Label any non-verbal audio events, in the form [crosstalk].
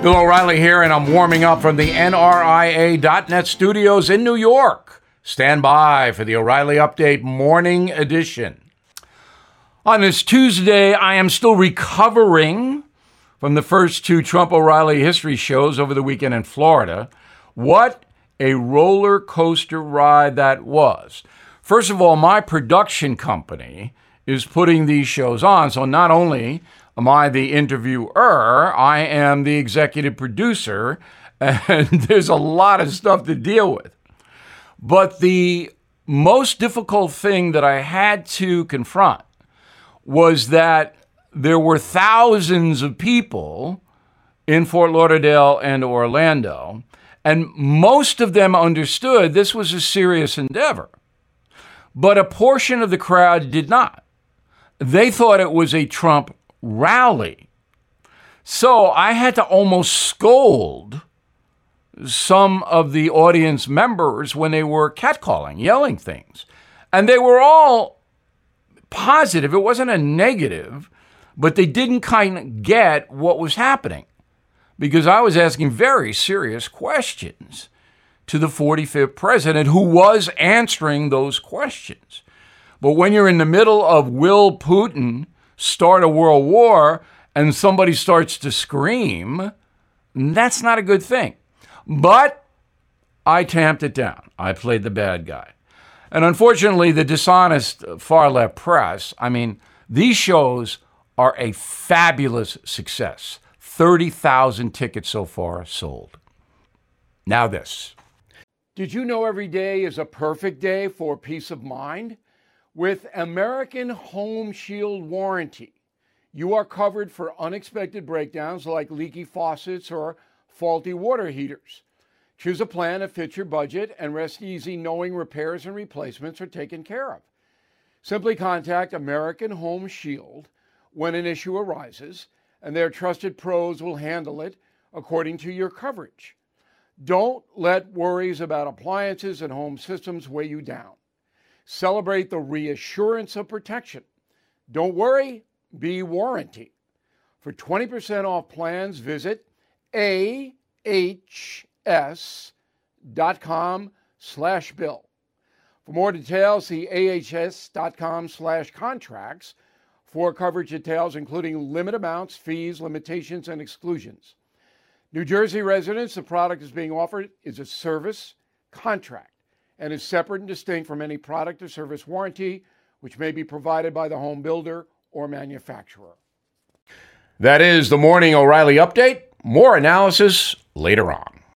Bill O'Reilly here, and I'm warming up from the NRIA.net studios in New York. Stand by for the O'Reilly Update Morning Edition. On this Tuesday, I am still recovering from the first two Trump O'Reilly history shows over the weekend in Florida. What a roller coaster ride that was. First of all, my production company is putting these shows on, so not only am I the interviewer, I am the executive producer, [laughs] and there's a lot of stuff to deal with. But the most difficult thing that I had to confront was that there were thousands of people in Fort Lauderdale and Orlando, and most of them understood this was a serious endeavor. But a portion of the crowd did not. They thought it was a Trump rally. So I had to almost scold some of the audience members when they were catcalling, yelling things. And they were all positive. It wasn't a negative, but they didn't kind of get what was happening because I was asking very serious questions to the 45th president who was answering those questions. But when you're in the middle of will Putin start a world war and somebody starts to scream, that's not a good thing. But I tamped it down. I played the bad guy. And unfortunately, the dishonest uh, far left press, I mean, these shows are a fabulous success. 30,000 tickets so far sold. Now, this. Did you know every day is a perfect day for peace of mind? With American Home Shield Warranty, you are covered for unexpected breakdowns like leaky faucets or faulty water heaters. Choose a plan that fits your budget and rest easy knowing repairs and replacements are taken care of. Simply contact American Home Shield when an issue arises, and their trusted pros will handle it according to your coverage. Don't let worries about appliances and home systems weigh you down. Celebrate the reassurance of protection. Don't worry, be warranty. For 20% off plans, visit ahs.com slash bill. For more details, see ahs.com slash contracts for coverage details, including limit amounts, fees, limitations, and exclusions. New Jersey residents, the product is being offered is a service contract and is separate and distinct from any product or service warranty which may be provided by the home builder or manufacturer. That is the Morning O'Reilly Update. More analysis later on.